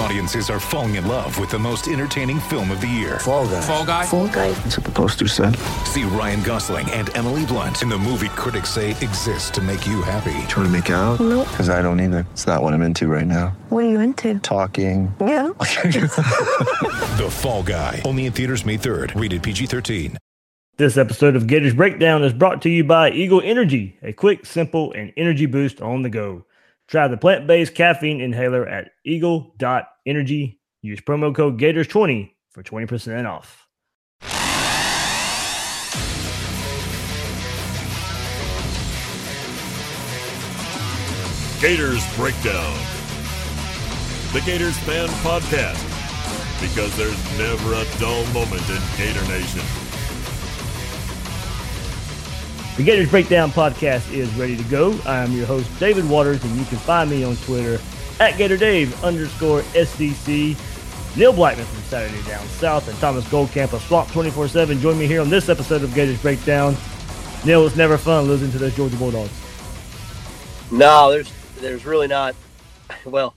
Audiences are falling in love with the most entertaining film of the year. Fall guy. Fall Guy. Fall guy. That's what the poster said. See Ryan Gosling and Emily Blunt in the movie critics say exists to make you happy. Trying to make it out? Nope. Because I don't either. It's not what I'm into right now. What are you into? Talking. Yeah. The Fall Guy. Only in theaters May 3rd. Rated PG-13. This episode of Gators Breakdown is brought to you by Eagle Energy, a quick, simple, and energy boost on the go. Try the plant based caffeine inhaler at eagle.energy. Use promo code Gators20 for 20% off. Gators Breakdown. The Gators Fan Podcast. Because there's never a dull moment in Gator Nation. The Gators Breakdown podcast is ready to go. I am your host, David Waters, and you can find me on Twitter at GatorDave underscore SDC. Neil Blackmon from Saturday Down South and Thomas Goldkamp of Swamp 24 7 join me here on this episode of Gators Breakdown. Neil, it's never fun losing to those Georgia Bulldogs. No, there's there's really not. Well,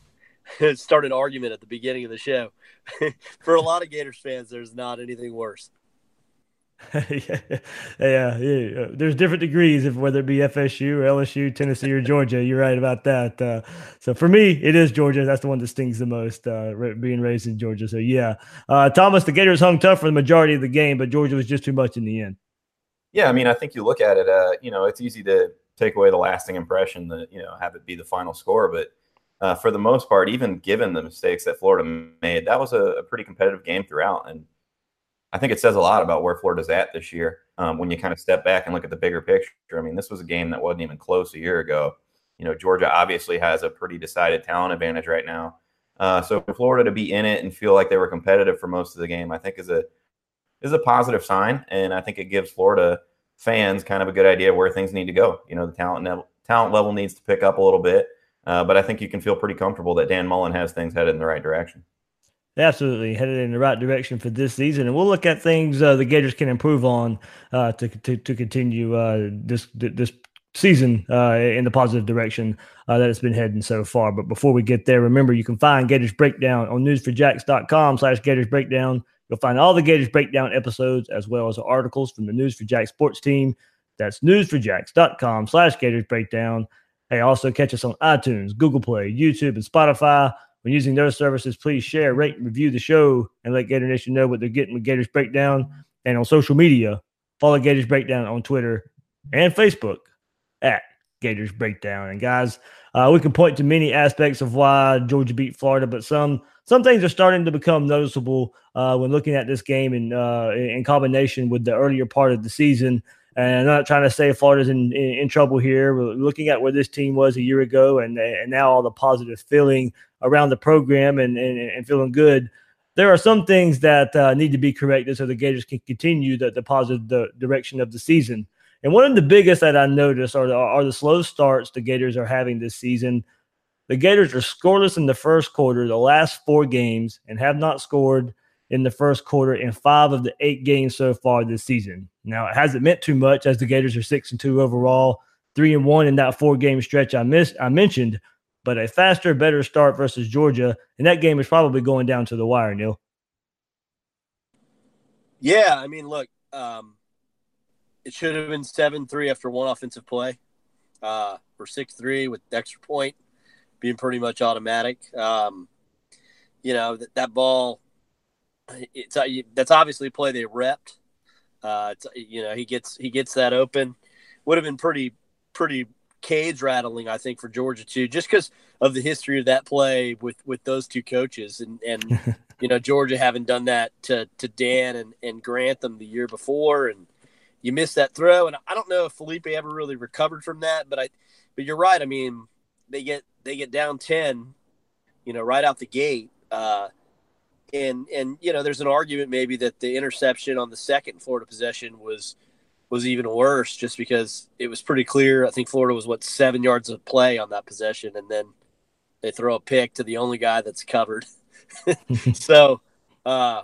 it started an argument at the beginning of the show. For a lot of Gators fans, there's not anything worse. yeah, yeah, yeah, there's different degrees of whether it be FSU or LSU, Tennessee or Georgia. You're right about that. Uh, so for me, it is Georgia. That's the one that stings the most, uh, being raised in Georgia. So yeah, uh, Thomas, the Gators hung tough for the majority of the game, but Georgia was just too much in the end. Yeah, I mean, I think you look at it. Uh, you know, it's easy to take away the lasting impression that you know have it be the final score, but uh, for the most part, even given the mistakes that Florida made, that was a, a pretty competitive game throughout, and I think it says a lot about where Florida's at this year. Um, when you kind of step back and look at the bigger picture, I mean, this was a game that wasn't even close a year ago. You know, Georgia obviously has a pretty decided talent advantage right now. Uh, so for Florida to be in it and feel like they were competitive for most of the game, I think is a is a positive sign, and I think it gives Florida fans kind of a good idea of where things need to go. You know, the talent level, talent level needs to pick up a little bit, uh, but I think you can feel pretty comfortable that Dan Mullen has things headed in the right direction. Absolutely headed in the right direction for this season, and we'll look at things uh, the Gators can improve on uh, to, to to continue uh, this this season uh, in the positive direction uh, that it's been heading so far. But before we get there, remember you can find Gators Breakdown on news4jax.com slash Gators Breakdown. You'll find all the Gators Breakdown episodes as well as articles from the News for sports team. That's news4jax.com slash Gators Breakdown. Hey, also catch us on iTunes, Google Play, YouTube, and Spotify. When using those services, please share, rate, and review the show and let Gator Nation know what they're getting with Gators Breakdown. And on social media, follow Gators Breakdown on Twitter and Facebook at Gators Breakdown. And guys, uh, we can point to many aspects of why Georgia beat Florida, but some some things are starting to become noticeable uh, when looking at this game in, uh, in combination with the earlier part of the season. And I'm not trying to say Florida's in, in, in trouble here. We're looking at where this team was a year ago and, and now all the positive feeling around the program and, and, and feeling good. There are some things that uh, need to be corrected so the Gators can continue the, the positive the direction of the season. And one of the biggest that I noticed are the, are the slow starts the Gators are having this season. The Gators are scoreless in the first quarter, the last four games, and have not scored in the first quarter in five of the eight games so far this season. Now it hasn't meant too much as the Gators are six and two overall, three and one in that four game stretch I missed I mentioned, but a faster, better start versus Georgia, and that game is probably going down to the wire, Neil. Yeah, I mean, look, um, it should have been seven three after one offensive play, uh, or six three with extra point being pretty much automatic. Um, you know that, that ball, it's uh, that's obviously a play they repped. Uh, you know he gets he gets that open. Would have been pretty pretty cage rattling, I think, for Georgia too, just because of the history of that play with with those two coaches, and and you know Georgia having done that to to Dan and and Grantham the year before, and you miss that throw, and I don't know if Felipe ever really recovered from that. But I, but you're right. I mean, they get they get down ten, you know, right out the gate. Uh, and and you know, there's an argument maybe that the interception on the second Florida possession was was even worse, just because it was pretty clear. I think Florida was what seven yards of play on that possession, and then they throw a pick to the only guy that's covered. so, uh,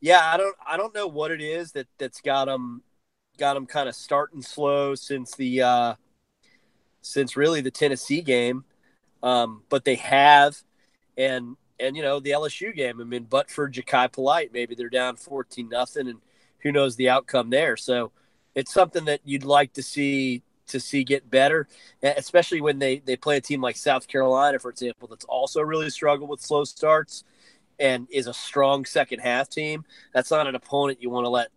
yeah, I don't I don't know what it is that that's got them got them kind of starting slow since the uh, since really the Tennessee game, um, but they have, and and you know the LSU game. I mean, but for Jachai Polite, maybe they're down fourteen nothing, and who knows the outcome there. So it's something that you'd like to see to see get better, especially when they they play a team like South Carolina, for example, that's also really struggled with slow starts and is a strong second half team. That's not an opponent you want to let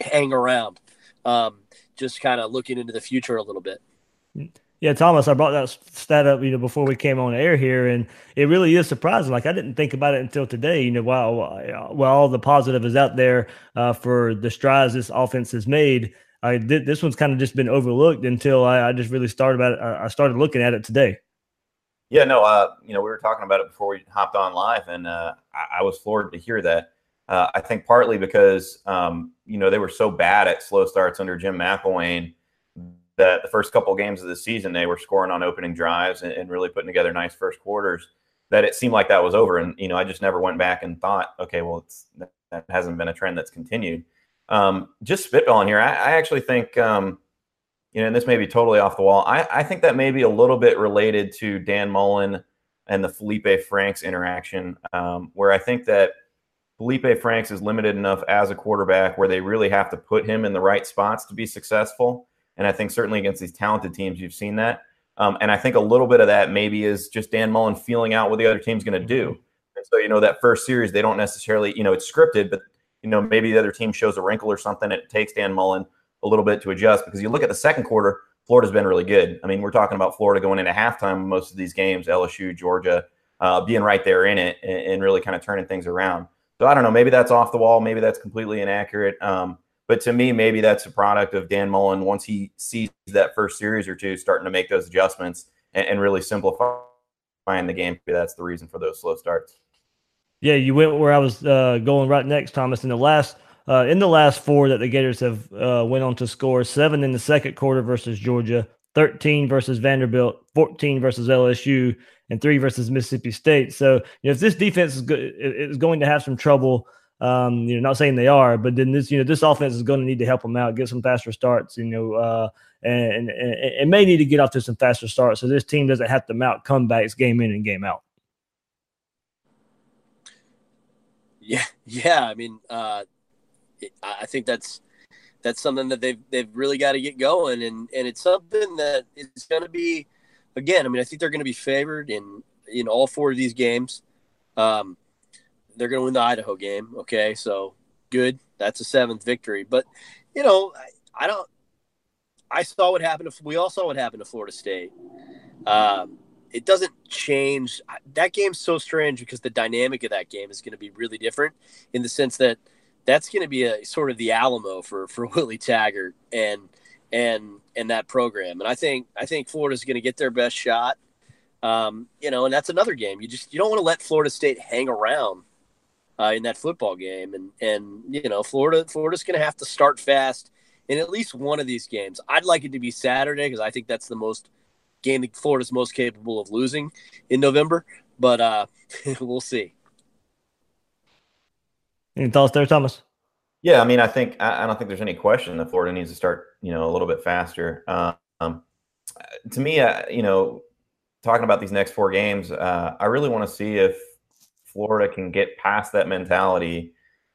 hang around. Um, just kind of looking into the future a little bit. Yeah, Thomas, I brought that stat up, you know, before we came on air here, and it really is surprising. Like I didn't think about it until today. You know, while while all the positive is out there uh, for the strides this offense has made, I did this one's kind of just been overlooked until I, I just really started about it. I started looking at it today. Yeah, no, uh, you know, we were talking about it before we hopped on live, and uh, I, I was floored to hear that. Uh, I think partly because um, you know they were so bad at slow starts under Jim McElwain that the first couple of games of the season they were scoring on opening drives and, and, really putting together nice first quarters. That it seemed like that was over, and you know I just never went back and thought, okay, well, that hasn't been a trend that's continued. Um, just spitballing here, I, I actually think um, you know, and this may be totally off the wall. I, I think that may be a little bit related to Dan Mullen and the Felipe Franks interaction, um, where I think that Felipe Franks is limited enough as a quarterback where they really have to put him in the right spots to be successful. And I think certainly against these talented teams, you've seen that. Um, and I think a little bit of that maybe is just Dan Mullen feeling out what the other team's going to do. And so, you know, that first series, they don't necessarily, you know, it's scripted, but, you know, maybe the other team shows a wrinkle or something. It takes Dan Mullen a little bit to adjust because you look at the second quarter, Florida's been really good. I mean, we're talking about Florida going into halftime most of these games, LSU, Georgia, uh, being right there in it and, and really kind of turning things around. So I don't know. Maybe that's off the wall. Maybe that's completely inaccurate. Um, but to me, maybe that's a product of Dan Mullen once he sees that first series or two, starting to make those adjustments and, and really simplifying the game. Maybe that's the reason for those slow starts. Yeah, you went where I was uh, going right next, Thomas. In the last uh, in the last four that the Gators have uh, went on to score, seven in the second quarter versus Georgia, 13 versus Vanderbilt, 14 versus LSU, and three versus Mississippi State. So, you know, if this defense is, go- is going to have some trouble, um, you know, not saying they are, but then this, you know, this offense is going to need to help them out, get some faster starts, you know, uh, and, and, and may need to get off to some faster starts so this team doesn't have to mount comebacks game in and game out. Yeah, yeah. I mean, uh, I think that's that's something that they've they've really got to get going, and and it's something that is going to be again. I mean, I think they're going to be favored in in all four of these games. Um, they're going to win the Idaho game. Okay, so good. That's a seventh victory. But you know, I, I don't. I saw what happened. To, we all saw what happened to Florida State. Um, it doesn't change. That game's so strange because the dynamic of that game is going to be really different in the sense that that's going to be a sort of the Alamo for for Willie Taggart and and and that program. And I think I think Florida's going to get their best shot. Um, you know, and that's another game. You just you don't want to let Florida State hang around uh, in that football game. And and you know, Florida Florida's going to have to start fast in at least one of these games. I'd like it to be Saturday because I think that's the most game that Florida's most capable of losing in November. But uh, we'll see. Any thoughts there, Thomas? Yeah, I mean, I think I, don't think there's any question that Florida needs to start, you know, a little bit faster. Um, to me, uh, you know, talking about these next four games, uh, I really want to see if Florida can get past that mentality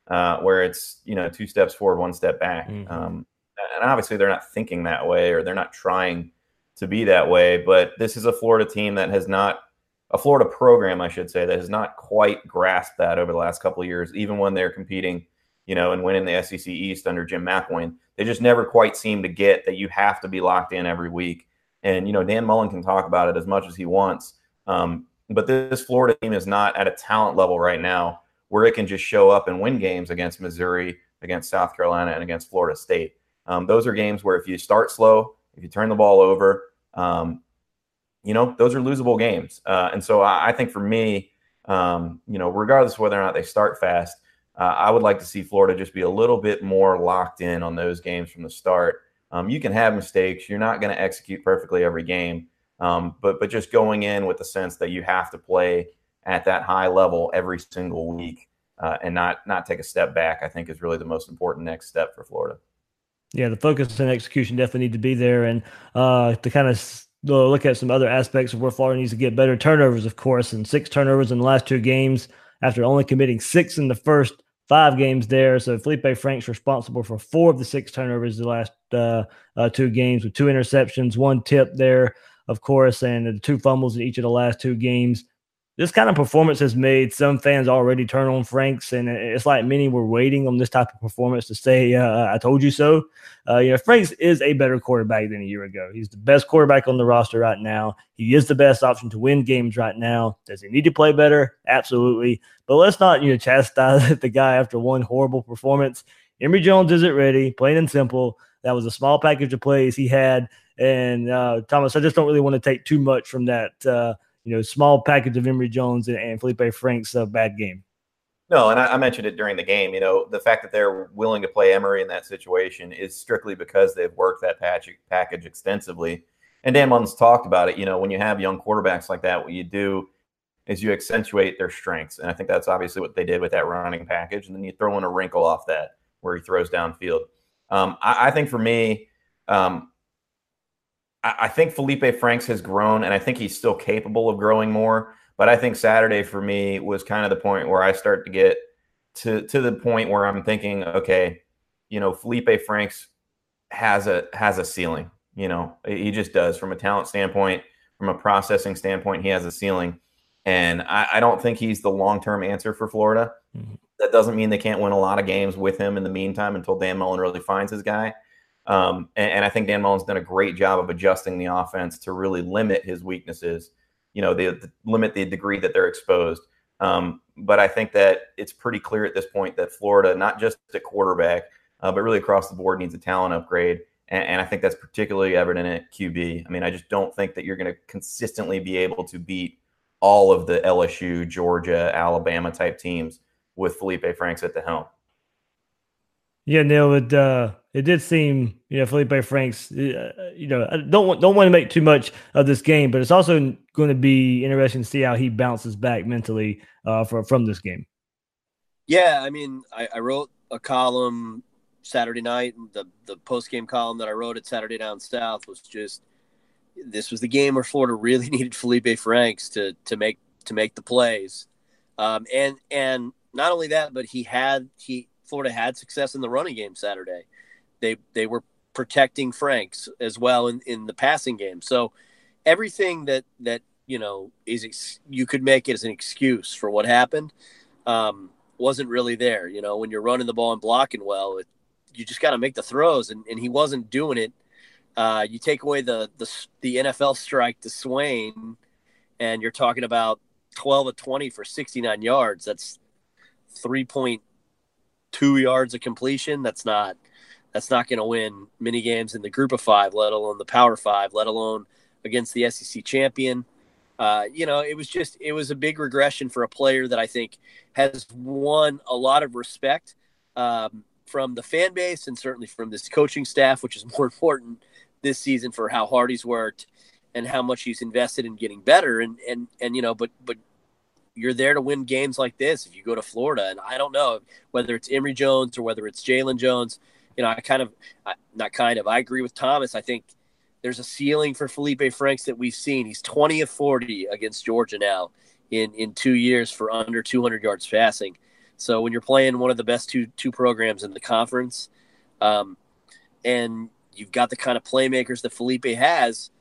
uh, where it's you know two steps forward, one step back. Mm-hmm. Um, and obviously, they're not thinking that way, or they're not trying to be that way. But this is a Florida team that has not a Florida program, I should say, that has not quite grasped that over the last couple of years, even when they're competing, you know, and winning the SEC East under Jim McElwain. They just never quite seem to get that you have to be locked in every week. And, you know, Dan Mullen can talk about it as much as he wants. Um, but this Florida team is not at a talent level right now where it can just show up and win games against Missouri, against South Carolina, and against Florida State. Um, those are games where if you start slow, if you turn the ball over, um, you know, those are losable games. Uh, and so I, I, think for me, um, you know, regardless of whether or not they start fast, uh, I would like to see Florida just be a little bit more locked in on those games from the start. Um, you can have mistakes. You're not going to execute perfectly every game, um, but but just going in with the sense that you have to play at that high level every single week uh, and not not take a step back, I think is really the most important next step for Florida. Yeah, the focus and execution definitely need to be there, and uh, to kind of look at some other aspects of where Florida needs to get better. Turnovers, of course, and six turnovers in the last two games after only committing six in the first five games there. So Felipe Frank's responsible for four of the six turnovers the last uh, uh, two games with two interceptions, one tip there, of course, and the two fumbles in each of the last two games this kind of performance has made some fans already turn on Franks, and it's like many were waiting on this type of performance to say, uh, "I told you so." Uh, you know, Franks is a better quarterback than a year ago. He's the best quarterback on the roster right now. He is the best option to win games right now. Does he need to play better? Absolutely, but let's not you know chastise the guy after one horrible performance. Emory Jones isn't ready, plain and simple. That was a small package of plays he had, and uh, Thomas, I just don't really want to take too much from that uh, you know, small package of Emory Jones and, and Felipe Frank's uh, bad game. No, and I, I, mentioned it during the game. You know, the fact that they're willing to play Emory in that situation is strictly because they've worked that patch, package extensively. And Dan Mullen's talked about it. You know, when you have young quarterbacks like that, what you do is you accentuate their strengths. And I think that's obviously what they did with that running package. And then you throw in a wrinkle off that where he throws downfield. Um, I, I, think for me, um, I think Felipe Franks has grown, and I think he's still capable of growing more. But I think Saturday for me was kind of the point where I start to get to to the point where I'm thinking, okay, you know, Felipe Franks has a has a ceiling. You know, he just does from a talent standpoint, from a processing standpoint, he has a ceiling. And I, I don't think he's the long term answer for Florida. Mm-hmm. That doesn't mean they can't win a lot of games with him in the meantime until Dan Mullen really finds his guy. Um, and, and, I think Dan Mullen's done a great job of adjusting the offense to really limit his weaknesses, you know, the, the limit the degree that they're exposed. Um, but I think that it's pretty clear at this point that Florida, not just at quarterback, uh, but really across the board, needs a talent upgrade. And, and, I think that's particularly evident at QB. I mean, I just don't think that you're going to consistently be able to beat all of the LSU, Georgia, Alabama type teams with Felipe Franks at the helm. Yeah, Neil, it uh, it did seem you know Felipe Franks. Uh, you know, I don't want, don't want to make too much of this game, but it's also going to be interesting to see how he bounces back mentally uh, from from this game. Yeah, I mean, I, I wrote a column Saturday night. The the post game column that I wrote at Saturday Down South was just this was the game where Florida really needed Felipe Franks to to make to make the plays, um, and and not only that, but he had he Florida had success in the running game Saturday. They they were protecting Franks as well in, in the passing game. So everything that that you know is you could make it as an excuse for what happened um, wasn't really there. You know, when you're running the ball and blocking well, it, you just got to make the throws, and, and he wasn't doing it. Uh, you take away the, the the NFL strike to Swain, and you're talking about 12 of 20 for 69 yards. That's three point two yards of completion, that's not that's not going to win many games in the group of five, let alone the power five, let alone against the SEC champion. Uh, you know, it was just it was a big regression for a player that I think has won a lot of respect um, from the fan base and certainly from this coaching staff, which is more important this season for how hard he's worked and how much he's invested in getting better. And and and you know, but but you're there to win games like this if you go to Florida. And I don't know whether it's Emory Jones or whether it's Jalon Jones. You know, I kind of, not kind of, I agree with Thomas. I think there's a ceiling for Felipe Franks that we've seen. He's 20 of 40 against Georgia now in, in two years for under 200 yards passing. So when you're playing one of the best two two programs in the conference, um, and you've got the kind of playmakers that Felipe has,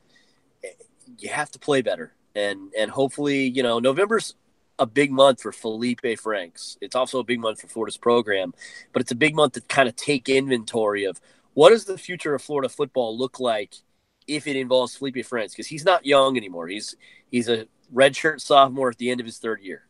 you have to play better. And and hopefully, you know, November's a big month for Felipe Franks. It's also a big month for Florida's program, but it's a big month to kind of take inventory of what does the future of Florida football look like if it involves Felipe Franks because he's not young anymore. He's he's a redshirt sophomore at the end of his third year.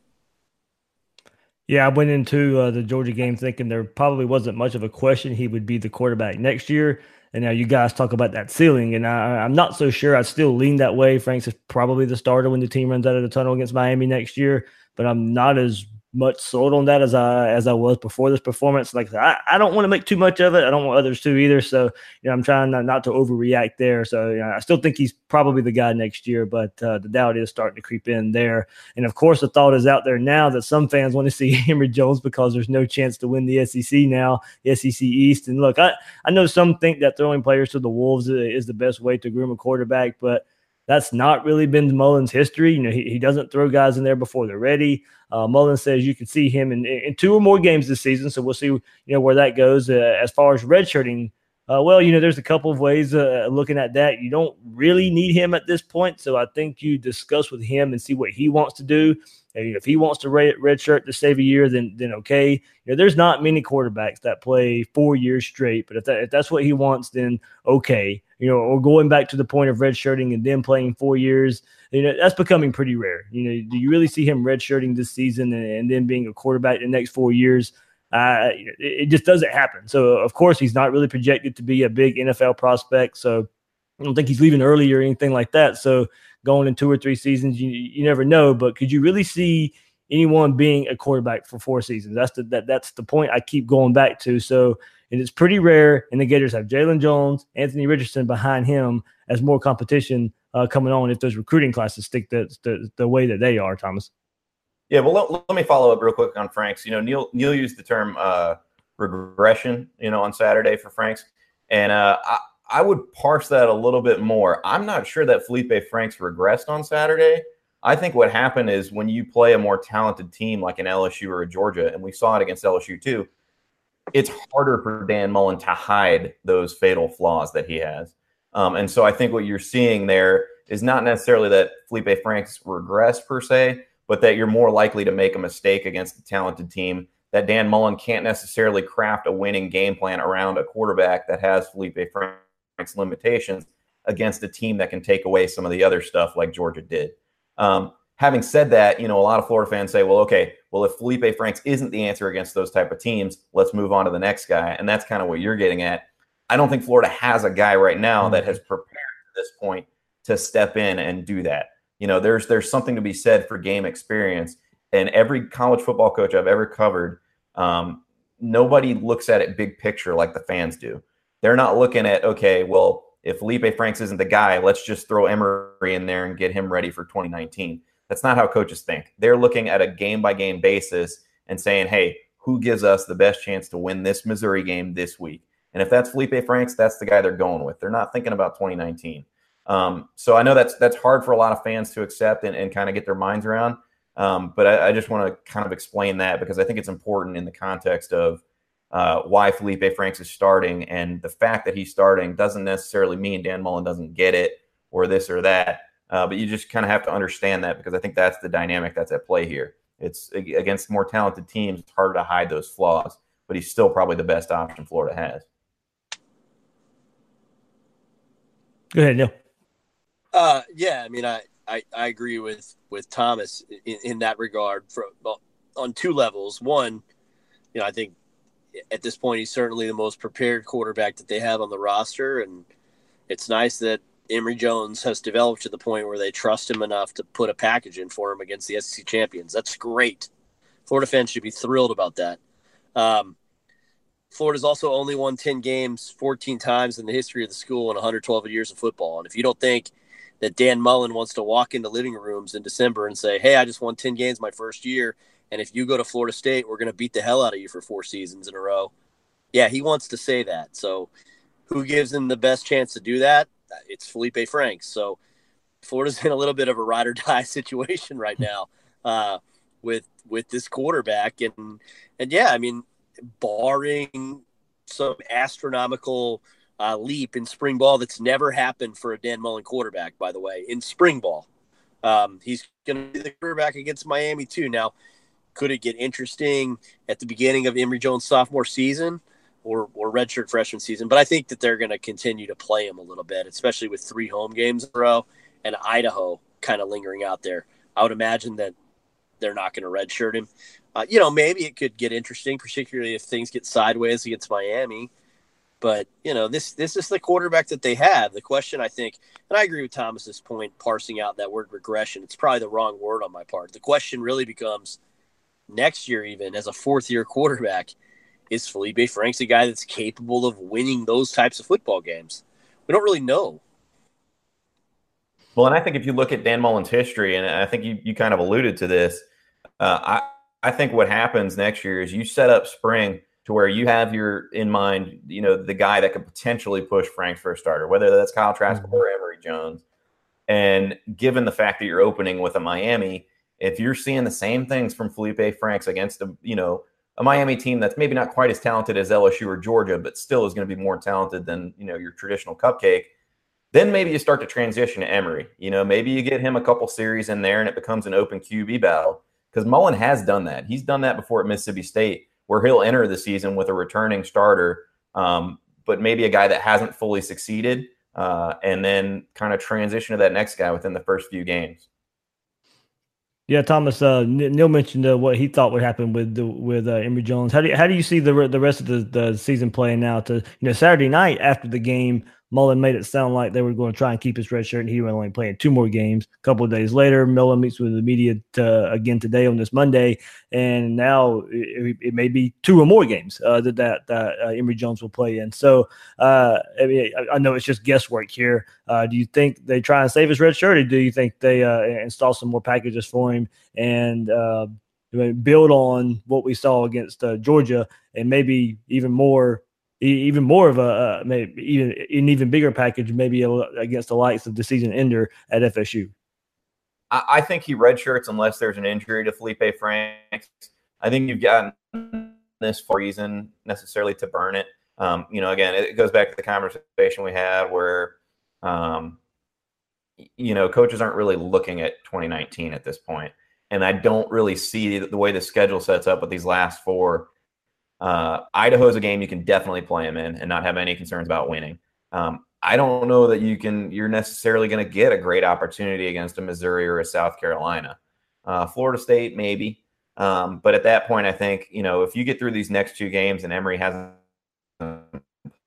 Yeah, I went into uh, the Georgia game thinking there probably wasn't much of a question he would be the quarterback next year. And now you guys talk about that ceiling, and I, am not so sure. I still lean that way. Franks is probably the starter when the team runs out of the tunnel against Miami next year, but I'm not as much sold on that as I as I was before this performance. Like I, I don't want to make too much of it. I don't want others to either. So you know, I'm trying not, not to overreact there. So you know, I still think he's probably the guy next year, but uh, the doubt is starting to creep in there. And of course, the thought is out there now that some fans want to see Emory Jones because there's no chance to win the SEC now, the SEC East. And look, I I know some think that throwing players to the wolves is the best way to groom a quarterback, but that's not really been Mullen's history. You know, he, he doesn't throw guys in there before they're ready. Uh, Mullen says you can see him in, in two or more games this season, so we'll see you know where that goes. Uh, as far as redshirting, uh, well, you know, there's a couple of ways uh, looking at that. You don't really need him at this point, so I think you discuss with him and see what he wants to do. If he wants to red, redshirt to save a year, then then okay. You know, there's not many quarterbacks that play four years straight, but if that if that's what he wants, then okay you know, or going back to the point of redshirting and then playing four years, you know, that's becoming pretty rare. You know, do you really see him redshirting this season and, and then being a quarterback the next four years? Uh, it just doesn't happen. So, of course, he's not really projected to be a big NFL prospect. So, I don't think he's leaving early or anything like that. So, going in two or three seasons, you, you never know. But could you really see anyone being a quarterback for four seasons? That's the that that's the point I keep going back to. So, and it's pretty rare. And the Gators have Jalon Jones, Anthony Richardson behind him as more competition uh, coming on if those recruiting classes stick the, the, the way that they are, Thomas. Yeah, well, let, let, me follow up real quick on Franks. You know, Neil Neil used the term uh, regression, you know, on Saturday for Franks, and uh, I, I would parse that a little bit more. I'm not sure that Felipe Franks regressed on Saturday. I think what happened is when you play a more talented team like an LSU or a Georgia, and we saw it against LSU too, it's harder for Dan Mullen to hide those fatal flaws that he has. Um, and so I think what you're seeing there is not necessarily that Felipe Franks regressed per se, but that you're more likely to make a mistake against a talented team. That Dan Mullen can't necessarily craft a winning game plan around a quarterback that has Felipe Franks limitations against a team that can take away some of the other stuff like Georgia did. Um, having said that, you know, a lot of Florida fans say, well, okay, well, if Felipe Franks isn't the answer against those type of teams, let's move on to the next guy. And that's kind of what you're getting at. I don't think Florida has a guy right now that has prepared at this point to step in and do that. You know, there's there's something to be said for game experience. And every college football coach I've ever covered, um, nobody looks at it big picture like the fans do. They're not looking at, okay, well, if Felipe Franks isn't the guy, let's just throw Emory in there and get him ready for 2019 that's not how coaches think. They're looking at a game by game basis and saying, hey, who gives us the best chance to win this Missouri game this week? And if that's Felipe Franks, that's the guy they're going with. They're not thinking about 2019. Um, so I know that's that's hard for a lot of fans to accept and, and kind of get their minds around. Um, but I, I just want to kind of explain that because I think it's important in the context of uh, why Felipe Franks is starting and the fact that he's starting doesn't necessarily mean Dan Mullen doesn't get it or this or that. Uh, but you just kind of have to understand that because I think that's the dynamic that's at play here. It's against more talented teams, it's harder to hide those flaws, but he's still probably the best option Florida has. Go ahead, Neil. Uh, yeah, I mean, I, I, I agree with with Thomas in, in that regard for on two levels. One, you know, I think at this point he's certainly the most prepared quarterback that they have on the roster, and it's nice that Emory Jones has developed to the point where they trust him enough to put a package in for him against the SEC champions. That's great. Florida fans should be thrilled about that. Um, Florida's also only won 10 games 14 times in the history of the school in 112 years of football. And if you don't think that Dan Mullen wants to walk into living rooms in December and say, Hey, I just won 10 games my first year. And if you go to Florida State, we're going to beat the hell out of you for four seasons in a row. Yeah, he wants to say that. So who gives him the best chance to do that? it's Felipe Franks. So Florida's in a little bit of a ride or die situation right now uh, with with this quarterback, and and yeah, I mean, barring some astronomical uh, leap in spring ball that's never happened for a Dan Mullen quarterback, by the way, in spring ball. Um, he's going to be the quarterback against Miami too. Now, could it get interesting at the beginning of Emory Jones' sophomore season? or or redshirt freshman season. But I think that they're going to continue to play him a little bit, especially with three home games in a row and Idaho kind of lingering out there. I would imagine that they're not going to redshirt him. Uh, you know, maybe it could get interesting, particularly if things get sideways against Miami. But you know, this this is the quarterback that they have. The question, I think, and I agree with Thomas's point, parsing out that word regression. It's probably the wrong word on my part. The question really becomes next year, even as a fourth year quarterback, is Felipe Franks a guy that's capable of winning those types of football games? We don't really know. Well, and I think if you look at Dan Mullen's history, and I think you, you kind of alluded to this, uh, I, I think what happens next year is you set up spring to where you have your in mind, you know, the guy that could potentially push Franks for a starter, whether that's Kyle Trask mm-hmm. or Emory Jones. And given the fact that you're opening with a Miami, if you're seeing the same things from Felipe Franks against a, you know, a Miami team that's maybe not quite as talented as LSU or Georgia, but still is going to be more talented than, you know, your traditional cupcake, then maybe you start to transition to Emory. You know, maybe you get him a couple series in there and it becomes an open QB battle because Mullen has done that. He's done that before at Mississippi State, where he'll enter the season with a returning starter, um, but maybe a guy that hasn't fully succeeded, uh, and then kind of transition to that next guy within the first few games. Yeah, Thomas. Uh, Neil mentioned uh, what he thought would happen with the, with uh, Emory Jones. How do you, how do you see the the rest of the, the season playing out? To you know, Saturday night after the game, Mullen made it sound like they were going to try and keep his red shirt, and he was only playing two more games. A couple of days later, Mullen meets with the media to, again today on this Monday, and now it, it may be two or more games uh, that that uh, Emory Jones will play in. So, uh, I mean, I, I, know it's just guesswork here. Uh, do you think they try and save his red shirt, or do you think they uh, install some more packages for him and uh, build on what we saw against Georgia, and maybe even more? Even more of a uh, maybe even an even bigger package, maybe against the likes of the season ender at FSU. I think he redshirts unless there's an injury to Felipe Franks. I think you've gotten this for reason necessarily to burn it. Um, you know, again, it goes back to the conversation we had where, um, you know, coaches aren't really looking at 2019 at this point, and I don't really see the way the schedule sets up with these last four uh, Idaho's a game you can definitely play him in and not have any concerns about winning. Um, I don't know that you can. You're necessarily going to get a great opportunity against a Missouri or a South Carolina, uh, Florida State maybe. Um, but at that point, I think you know if you get through these next two games and Emory hasn't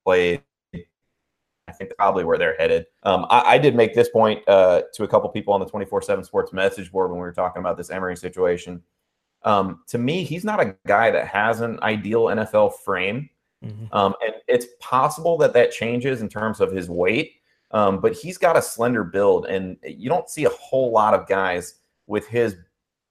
played, I think probably where they're headed. Um, I, I, did make this point uh, to a couple people on the 24/7 Sports message board when we were talking about this Emory situation. Um, to me, he's not a guy that has an ideal NFL frame. Mm-hmm. Um, and it's possible that that changes in terms of his weight, um, but he's got a slender build, and you don't see a whole lot of guys with his,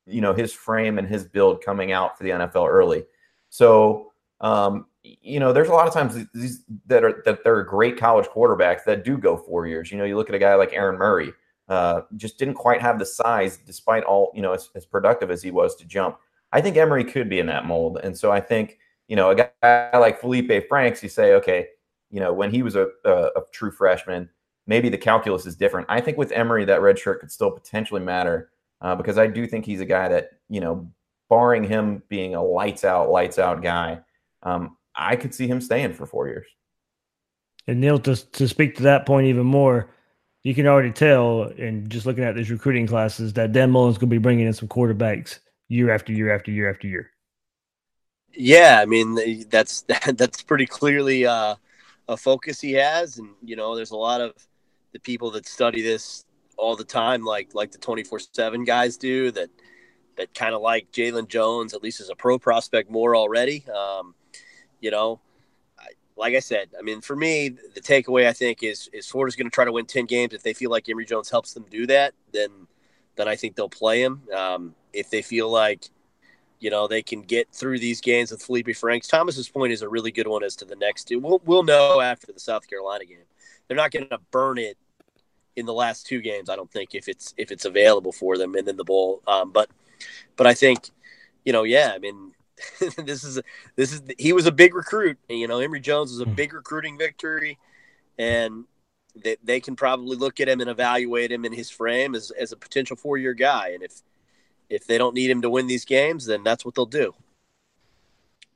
you know, his frame and his build coming out for the NFL early. So, um, you know, there's a lot of times these that are that they're great college quarterbacks that do go four years. You know, you look at a guy like Aaron Murray, uh, just didn't quite have the size, despite all you know, as, as, productive as he was to jump. I think Emory could be in that mold, and so I think you know a guy like Felipe Franks, you say, okay, you know, when he was a, a, a true freshman, maybe the calculus is different. I think with Emory, that red shirt could still potentially matter uh, because I do think he's a guy that you know, barring him being a lights out, lights out guy, um, I could see him staying for four years. And Neil, to, to speak to that point even more, you can already tell, and just looking at these recruiting classes, that Dan Mullen's going to be bringing in some quarterbacks year after year after year after year. Yeah, I mean that's that's pretty clearly uh, a focus he has, and you know, there's a lot of the people that study this all the time, like like the 24 seven guys do that that kind of like Jalon Jones, at least as a pro prospect, more already. Um, you know, like I said, I mean, for me, the takeaway I think is is Florida's going to try to win ten games. If they feel like Emory Jones helps them do that, then then I think they'll play him. Um, if they feel like you know they can get through these games with Felipe Franks, Thomas's point is a really good one as to the next two. We'll we'll know after the South Carolina game. They're not going to burn it in the last two games. I don't think if it's if it's available for them, and then the bowl. Um, but but I think you know, yeah, I mean this is this is he was a big recruit. You know, Emory Jones was a hmm. big recruiting victory, and they, they can probably look at him and evaluate him in his frame as, as a potential four year guy. And if if they don't need him to win these games, then that's what they'll do.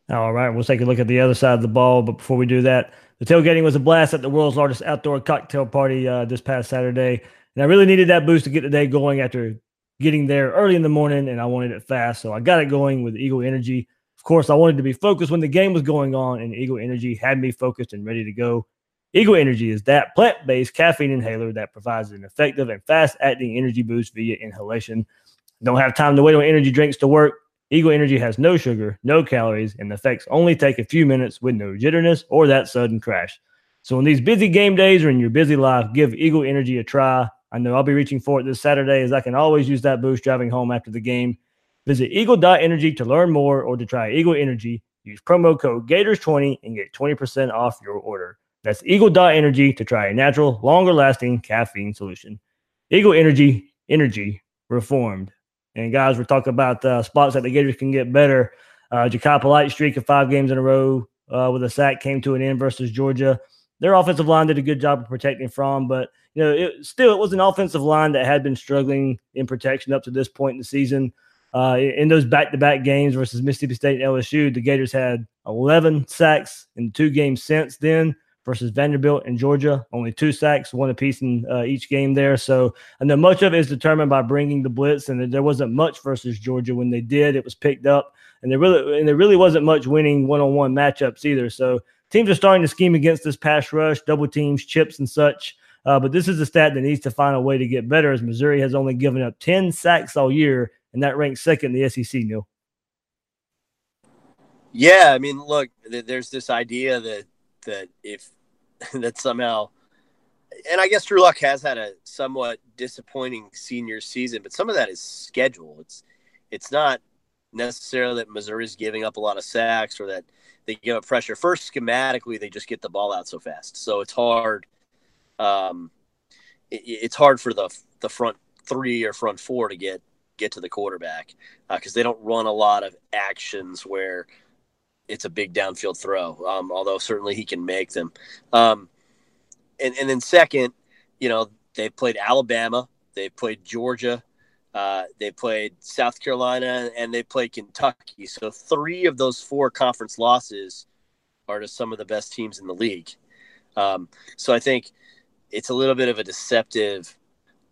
All right, we'll take a look at the other side of the ball. But before we do that, the tailgating was a blast at the world's largest outdoor cocktail party uh, this past Saturday, and I really needed that boost to get the day going after getting there early in the morning, and I wanted it fast, so I got it going with Eagle Energy. Of course, I wanted to be focused when the game was going on, and Eagle Energy had me focused and ready to go. Eagle Energy is that plant based caffeine inhaler that provides an effective and fast acting energy boost via inhalation. Don't have time to wait on energy drinks to work. Eagle Energy has no sugar, no calories, and the effects only take a few minutes with no jitterness or that sudden crash. So, in these busy game days or in your busy life, give Eagle Energy a try. I know I'll be reaching for it this Saturday as I can always use that boost driving home after the game. Visit eagle.energy to learn more or to try Eagle Energy. Use promo code Gators20 and get 20% off your order. That's eagle.energy to try a natural, longer lasting caffeine solution. Eagle Energy, energy reformed. And guys, we're talking about uh, spots that the Gators can get better. Uh, Jachai Polite streak of five games in a row uh, with a sack came to an end versus Georgia. Their offensive line did a good job of protecting from, but you know, it, still it was an offensive line that had been struggling in protection up to this point in the season. Uh, in those back-to-back games versus Mississippi State and LSU, the Gators had 11 sacks in two games since then versus Vanderbilt and Georgia. Only two sacks, one apiece in uh, each game there. So I know much of it is determined by bringing the blitz, and there wasn't much versus Georgia when they did. It was picked up, and there really and there really wasn't much winning one-on-one matchups either. So teams are starting to scheme against this pass rush, double teams, chips, and such. Uh, but this is a stat that needs to find a way to get better, as Missouri has only given up 10 sacks all year, and that ranks second in the SEC. Neil. Yeah, I mean, look, there's this idea that that if that somehow and I guess Drew Lock has had a somewhat disappointing senior season, but some of that is schedule. It's it's not necessarily that Missouri's giving up a lot of sacks or that they give up pressure. First, schematically, they just get the ball out so fast, so it's hard. Um, it, it's hard for the the front three or front four to get get to the quarterback because uh, they don't run a lot of actions where it's a big downfield throw. Um, although certainly he can make them. Um, and and then second, you know, they played Alabama, they played Georgia, uh, they played South Carolina, and they played Kentucky. So three of those four conference losses are to some of the best teams in the league. Um, so I think it's a little bit of a deceptive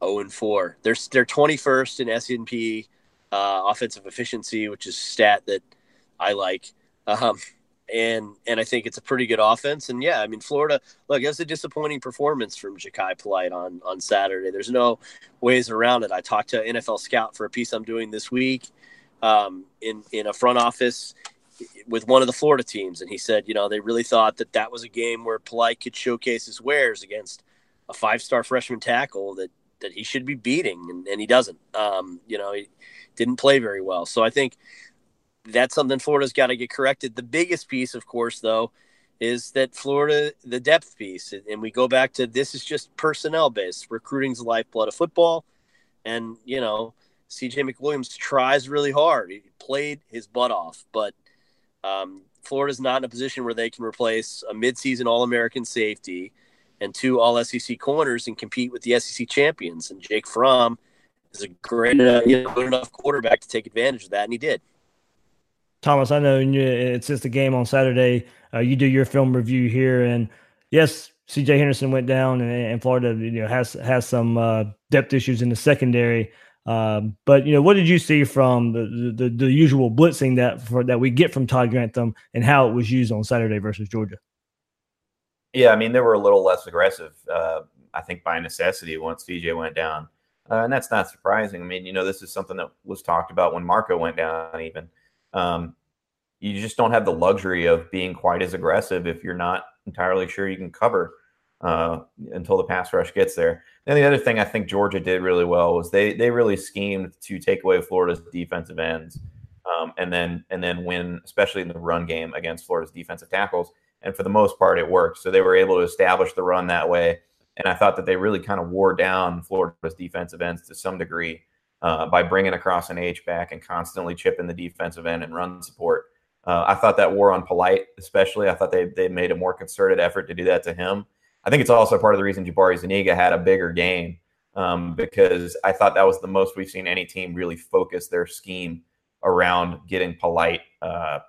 0 and 4. They're they're 21st in S&P uh, offensive efficiency, which is stat that I like. Um, and and I think it's a pretty good offense. And yeah, I mean Florida. Look, it was a disappointing performance from Jachai Polite on on Saturday. There's no ways around it. I talked to NFL Scout for a piece I'm doing this week um, in in a front office with one of the Florida teams, and he said, you know, they really thought that that was a game where Polite could showcase his wares against a five star freshman tackle that that he should be beating, and, and he doesn't. Um, you know, he didn't play very well. So I think that's something Florida's got to get corrected. The biggest piece, of course, though, is that Florida, the depth piece, and we go back to this is just personnel based. Recruiting's the lifeblood of football, and you know, CJ McWilliams tries really hard. He played his butt off, but um, Florida's not in a position where they can replace a midseason All American safety and two All SEC corners and compete with the SEC champions. And Jake Fromm is a great, uh, you know, good enough quarterback to take advantage of that, and he did. Thomas, I know it's just a game on Saturday. Uh, you do your film review here, and yes, C.J. Henderson went down, and, and Florida, you know, has has some uh, depth issues in the secondary. Um, but you know, what did you see from the, the, the usual blitzing that for, that we get from Todd Grantham and how it was used on Saturday versus Georgia? Yeah, I mean, they were a little less aggressive. Uh, I think by necessity once CJ went down, uh, and that's not surprising. I mean, you know, this is something that was talked about when Marco went down, even um, you just don't have the luxury of being quite as aggressive if you're not entirely sure you can cover uh, until the pass rush gets there. And the other thing I think Georgia did really well was they they really schemed to take away Florida's defensive ends, um, and then and then win, especially in the run game against Florida's defensive tackles. And for the most part, it worked. So they were able to establish the run that way. And I thought that they really kind of wore down Florida's defensive ends to some degree uh, by bringing across an H back and constantly chipping the defensive end and run support. Uh, I thought that wore on Polite, especially, I thought they, they made a more concerted effort to do that to him. I think it's also part of the reason Jabari Zuniga had a bigger game um, because I thought that was the most we've seen any team really focus their scheme around getting Polite uh,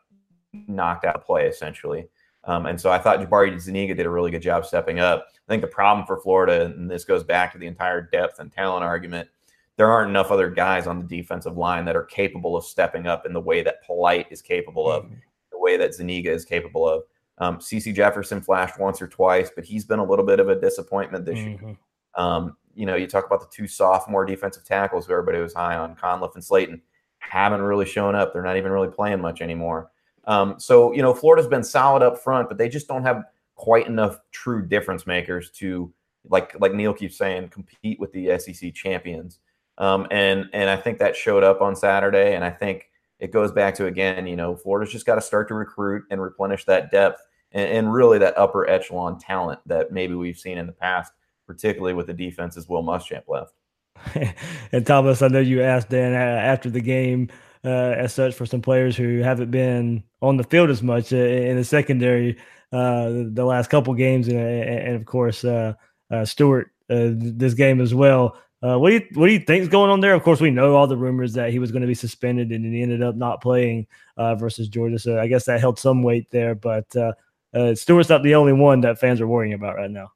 knocked out of play, essentially. Um, and so I thought Jabari Zuniga did a really good job stepping up. I think the problem for Florida, and this goes back to the entire depth and talent argument, there aren't enough other guys on the defensive line that are capable of stepping up in the way that Polite is capable of, the way that Zuniga is capable of. Um, Cece Jefferson flashed once or twice, but he's been a little bit of a disappointment this Mhm. year. Um, you know, you talk about the two sophomore defensive tackles who everybody was high on, Conliffe and Slaton, haven't really shown up. They're not even really playing much anymore. Um, so, you know, Florida's been solid up front, but they just don't have quite enough true difference makers to, like, like Neil keeps saying, compete with the SEC champions. Um, and and I think that showed up on Saturday. And I think it goes back to again, you know, Florida's just got to start to recruit and replenish that depth and, and really that upper echelon talent that maybe we've seen in the past, particularly with the defenses Will Muschamp left. and Thomas, I know you asked Dan uh, after the game, uh, as such, for some players who haven't been on the field as much uh, in the secondary uh, the last couple games, and, and of course uh, Stewart this game as well. What do you what do you think is going on there? Of course, we know all the rumors that he was going to be suspended, and he ended up not playing versus Georgia. So I guess that held some weight there. But Stewart's not the only one that fans are worrying about right now.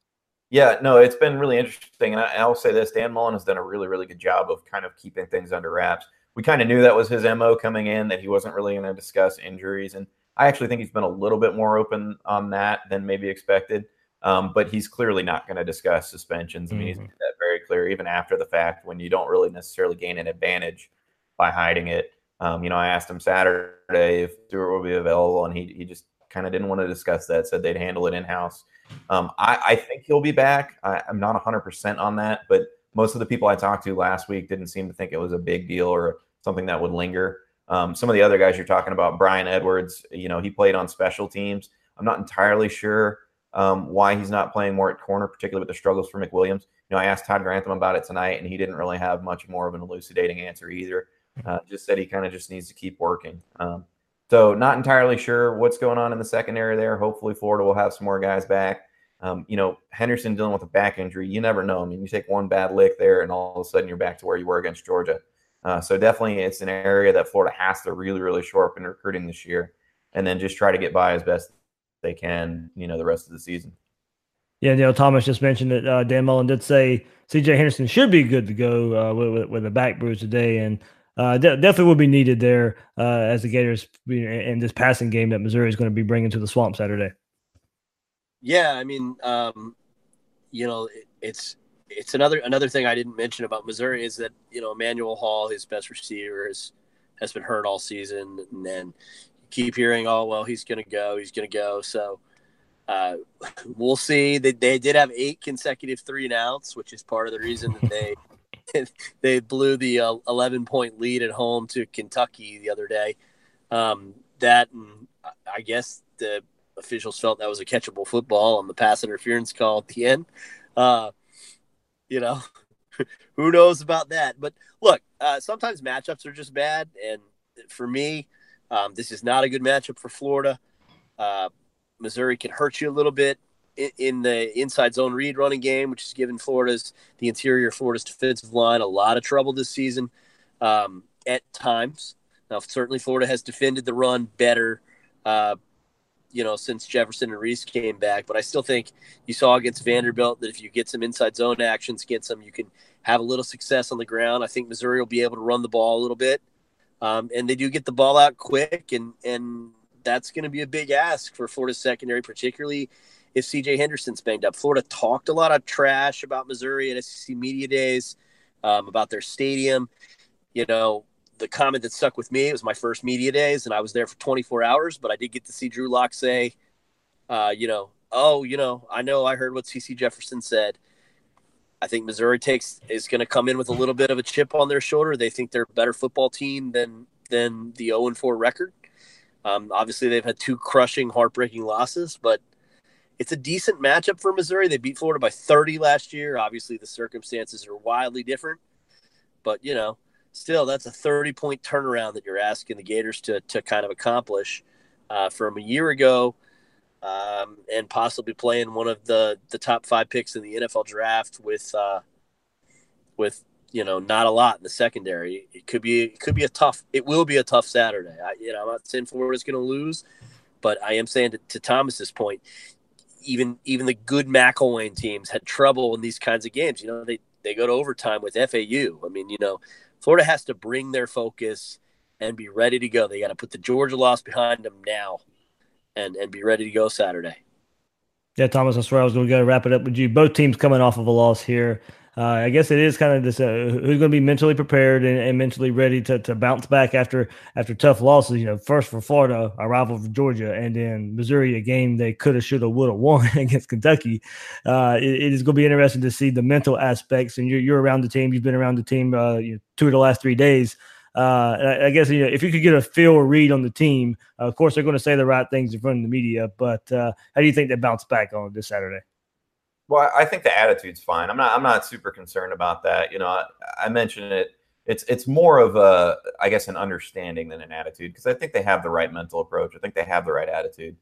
Yeah, no, it's been really interesting. And I, I'll say this Dan Mullen has done a really, really good job of kind of keeping things under wraps. We kind of knew that was his MO coming in, that he wasn't really going to discuss injuries. And I actually think he's been a little bit more open on that than maybe expected. Um, but he's clearly not going to discuss suspensions. I mean, he's Mhm. made that very clear, even after the fact, when you don't really necessarily gain an advantage by hiding it. Um, you know, I asked him Saturday if Stewart will be available, and he, he just kind of didn't want to discuss that, said they'd handle it in house. Um, I, I think he'll be back. I, I'm not 100% on that, but most of the people I talked to last week didn't seem to think it was a big deal or something that would linger. Um, some of the other guys you're talking about, Brian Edwards, you know, he played on special teams. I'm not entirely sure um, why he's not playing more at corner, particularly with the struggles for McWilliams. You know, I asked Todd Grantham about it tonight, and he didn't really have much more of an elucidating answer either. Uh, just said he kind of just needs to keep working. Um, so, not entirely sure what's going on in the secondary there. Hopefully, Florida will have some more guys back. Um, you know, Henderson dealing with a back injury, you never know. I mean, you take one bad lick there, and all of a sudden you're back to where you were against Georgia. Uh, so definitely, it's an area that Florida has to really, really shore up in recruiting this year, and then just try to get by as best they can. You know, the rest of the season. Yeah, you know, Thomas just mentioned that uh, Dan Mullen did say C.J. Henderson should be good to go uh, with, with, a back bruise today, and uh, de- definitely will be needed there uh, as the Gators in this passing game that Missouri is going to be bringing to the Swamp Saturday. Yeah, I mean, um, you know, it, it's it's another another thing I didn't mention about Missouri is that you know Emmanuel Hall, his best receiver, is, has been hurt all season, and then you keep hearing, oh well, he's going to go, he's going to go. So uh, we'll see. They they did have eight consecutive three and outs, which is part of the reason that they. they blew the uh, 11 point lead at home to Kentucky the other day. Um, that and I guess the officials felt that was a catchable football on the pass interference call at the end. Uh, you know, who knows about that? But look, uh, sometimes matchups are just bad, and for me, um, this is not a good matchup for Florida. Uh, Missouri can hurt you a little bit in, in the inside zone read running game, which has given Florida's the interior Florida's defensive line a lot of trouble this season um, at times. Now, certainly Florida has defended the run better, uh, you know, since Jefferson and Reese came back. But I still think you saw against Vanderbilt that if you get some inside zone actions against them, you can have a little success on the ground. I think Missouri will be able to run the ball a little bit, um, and they do get the ball out quick, and and that's going to be a big ask for Florida's secondary, particularly if CJ Henderson's banged up. Florida talked a lot of trash about Missouri at SEC Media Days, um, about their stadium. You know, the comment that stuck with me it was my first media days, and I was there for 24 hours, but I did get to see Drew Lock say, uh, you know, oh, you know, I know I heard what Cece Jefferson said. I think Missouri takes is going to come in with a little bit of a chip on their shoulder. They think they're a better football team than than the 0 and 4 record. Um, obviously, they've had two crushing, heartbreaking losses, but it's a decent matchup for Missouri. They beat Florida by 30 last year. Obviously, the circumstances are wildly different, but you know, still, that's a 30 point turnaround that you're asking the Gators to to kind of accomplish uh, from a year ago, um, and possibly playing one of the the top five picks in the NFL draft with uh, with you know not a lot in the secondary. It could be it could be a tough. It will be a tough Saturday. I, you know, I'm not saying Florida's going to lose, but I am saying to, to Thomas's point, even even the good McElwain teams had trouble in these kinds of games. You know, they they go to overtime with FAU. I mean, you know, Florida has to bring their focus and be ready to go. They got to put the Georgia loss behind them now, and and be ready to go Saturday. Yeah, Thomas, I swear I was going to go wrap it up with you. Both teams coming off of a loss here. Uh, I guess it is kind of this uh, who's going to be mentally prepared and, and, mentally ready to, to bounce back after after tough losses. You know, first for Florida, a rival for Georgia, and then Missouri, a game they could have, should have, would have won against Kentucky. Uh, it, it is going to be interesting to see the mental aspects. And you're, you're around the team. You've been around the team uh, you know, two of the last three days. Uh, I, I, guess you know, if you could get a feel or read on the team, of course they're going to say the right things in front of the media. But uh, how do you think they bounce back on this Saturday? Well, I think the attitude's fine. I'm not. I'm not super concerned about that. You know, I, I mentioned it. It's it's more of a, I guess, an understanding than an attitude because I think they have the right mental approach. I think they have the right attitude.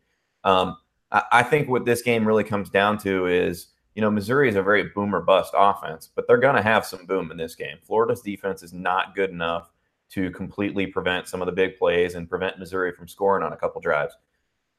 Um, I, I think what this game really comes down to is, you know, Missouri is a very boomer bust offense, but they're going to have some boom in this game. Florida's defense is not good enough to completely prevent some of the big plays and prevent Missouri from scoring on a couple drives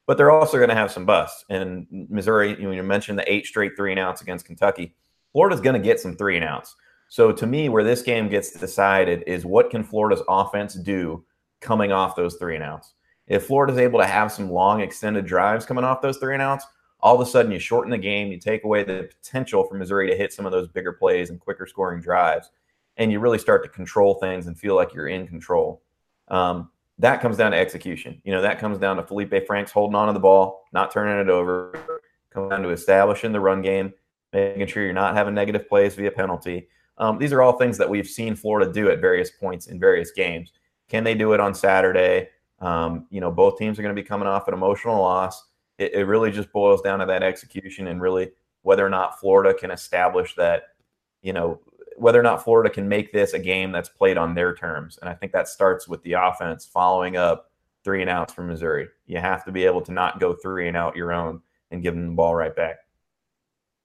but they're also going to have some busts. And Missouri, you, know, you mentioned the eight straight three and outs against Kentucky. Florida's going to get some three and outs. So to me, where this game gets decided is what can Florida's offense do coming off those three and outs. If Florida's able to have some long extended drives coming off those three and outs, all of a sudden you shorten the game, you take away the potential for Missouri to hit some of those bigger plays and quicker scoring drives, and you really start to control things and feel like you're in control. Um, that comes down to execution. You know, that comes down to Felipe Franks holding on to the ball, not turning it over, come down to establishing the run game, making sure you're not having negative plays via penalty. Um, these are all things that we've seen Florida do at various points in various games. Can they do it on Saturday? Um, you know, both teams are going to be coming off an emotional loss. It, it really just boils down to that execution and really whether or not Florida can establish that, you know, whether or not Florida can make this a game that's played on their terms. And I think that starts with the offense following up three and outs from Missouri. You have to be able to not go three and out your own and give them the ball right back.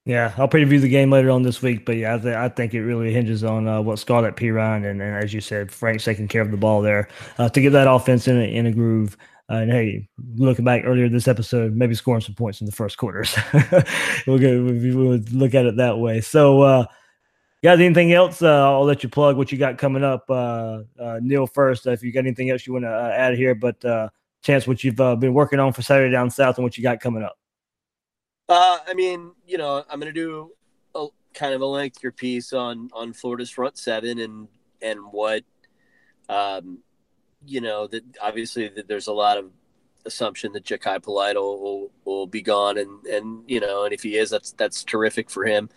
Yeah, I'll preview the game later on this week, but yeah, I, th- I think it really hinges on uh, what Scarlett Perine and, and, as you said, Franks taking care of the ball there uh, to get that offense in a, in a groove. Uh, and hey, looking back earlier this episode, maybe scoring some points in the first quarters. we'll, we'll look at it that way. So, uh, Guys, anything else? Uh, I'll let you plug what you got coming up. Uh, uh, Neil first, if you got anything else you want to uh, add here, but uh, chance what you've uh, been working on for Saturday down south and what you got coming up. I mean, you know, I'm going to do a kind of a lengthier piece on on Florida's front seven and and what, um, you know, that obviously that there's a lot of assumption that Jachai Polite will, will, will be gone, and and you know, and if he is, that's that's terrific for him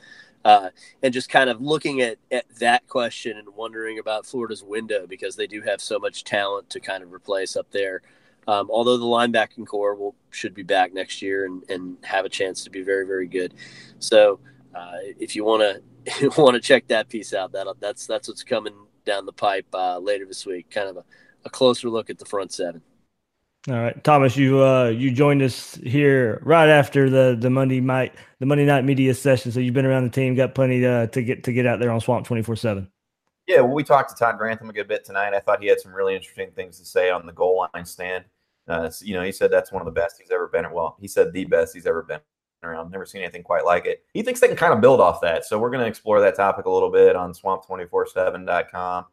uh, and just kind of looking at, at that question and wondering about Florida's window because they do have so much talent to kind of replace up there. Um, although the linebacking core will should be back next year and, and have a chance to be very very good. So uh, if you want to want to check that piece out, that that's that's what's coming down the pipe uh, later this week. Kind of a, a closer look at the front seven. All right, Thomas, you uh, you joined us here right after the the Monday night the Monday night media session. So you've been around the team, got plenty to, to get to get out there on Swamp twenty four seven. Yeah, well, we talked to Todd Grantham a good bit tonight. I thought he had some really interesting things to say on the goal line stand. Uh, you know, he said that's one of the best he's ever been. Well, he said the best he's ever been around. Never seen anything quite like it. He thinks they can kind of build off that. So we're going to explore that topic a little bit on swamp247.com.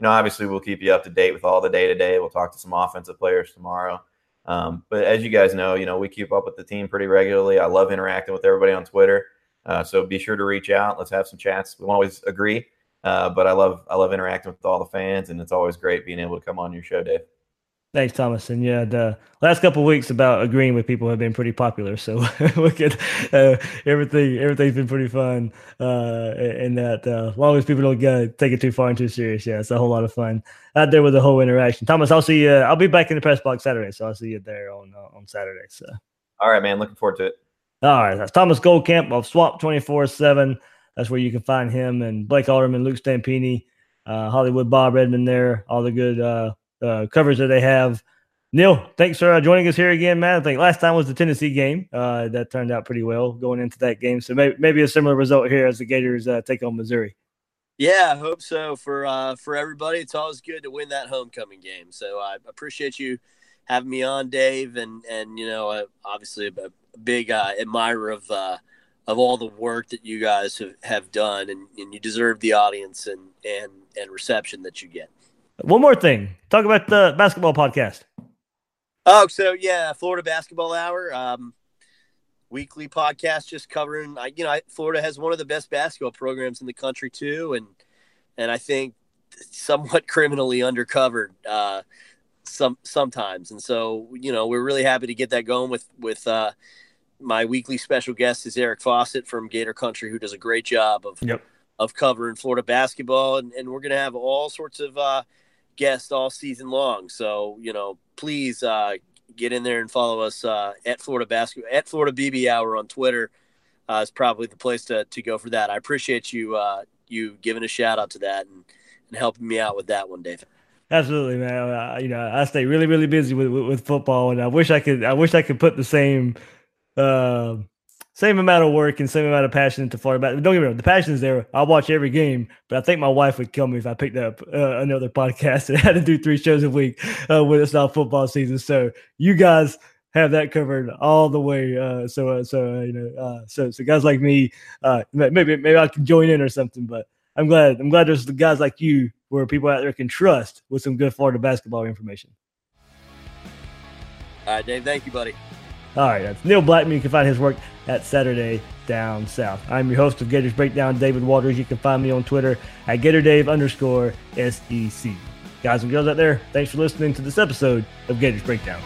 You know, obviously we'll keep you up to date with all the day to day. We'll talk to some offensive players tomorrow. Um, but as you guys know, you know, we keep up with the team pretty regularly. I love interacting with everybody on Twitter. Uh, so be sure to reach out. Let's have some chats. We won't always agree, uh, but I love I love interacting with all the fans, and it's always great being able to come on your show, Dave. Thanks, Thomas. And yeah, the last couple weeks about agreeing with people have been pretty popular. So look at uh, everything. Everything's been pretty fun. Uh, and that uh, as long as people don't get, take it too far and too serious, yeah, it's a whole lot of fun out there with the whole interaction. Thomas, I'll see you. I'll be back in the press box Saturday, so I'll see you there on uh, on Saturday. So, all right, man. Looking forward to it. All right, that's Thomas Goldkamp of Swamp twenty four seven. That's where you can find him and Blake Alderman, Luke Stampini, uh, Hollywood Bob Redmond. There, all the good uh, uh, coverage that they have. Neil, thanks for uh, joining us here again, man. I think last time was the Tennessee game. Uh, that turned out pretty well going into that game. So maybe, maybe a similar result here as the Gators uh, take on Missouri. Yeah, I hope so for uh, for everybody. It's always good to win that homecoming game. So I appreciate you having me on, Dave, and and you know, obviously a, big uh, admirer of of all the work that you guys have, have done, and, and you deserve the audience and and and reception that you get. One more thing. Talk about the basketball podcast. Oh, so yeah, Florida Basketball Hour, um, weekly podcast, just covering. You know, Florida has one of the best basketball programs in the country too, and and I think somewhat criminally undercovered uh, some sometimes. And so, you know, we're really happy to get that going with with uh, my weekly special guest is Eric Fawcett from Gator Country, who does a great job of yep. of covering Florida basketball, and, and we're going to have all sorts of uh, guests all season long. So, you know, please uh, get in there and follow us uh, at Florida basketball at Florida BB Hour on Twitter. Uh, is probably the place to, to go for that. I appreciate you uh, you giving a shout out to that and, and helping me out with that one, David. Absolutely, man. Uh, you know, I stay really, really busy with, with, with football, and I wish I could. I wish I could put the same, uh, same amount of work and same amount of passion into Florida. But don't get me wrong, the passion is there. I'll watch every game, but I think my wife would kill me if I picked up uh, another podcast and had to do three shows a week uh, when it's not football season. So you guys have that covered all the way. Uh, so, uh, so uh, you know, uh, so so guys like me, maybe maybe I can join in or something. But I'm glad I'm glad there's the guys like you where people out there can trust with some good Florida basketball information. All right, Dave. Thank you, buddy. All right, that's Neil Blackmon. You can find his work at Saturday Down South. I'm your host of Gators Breakdown, David Waters. You can find me on Twitter at GatorDave underscore SEC. Guys and girls out there, thanks for listening to this episode of Gators Breakdown.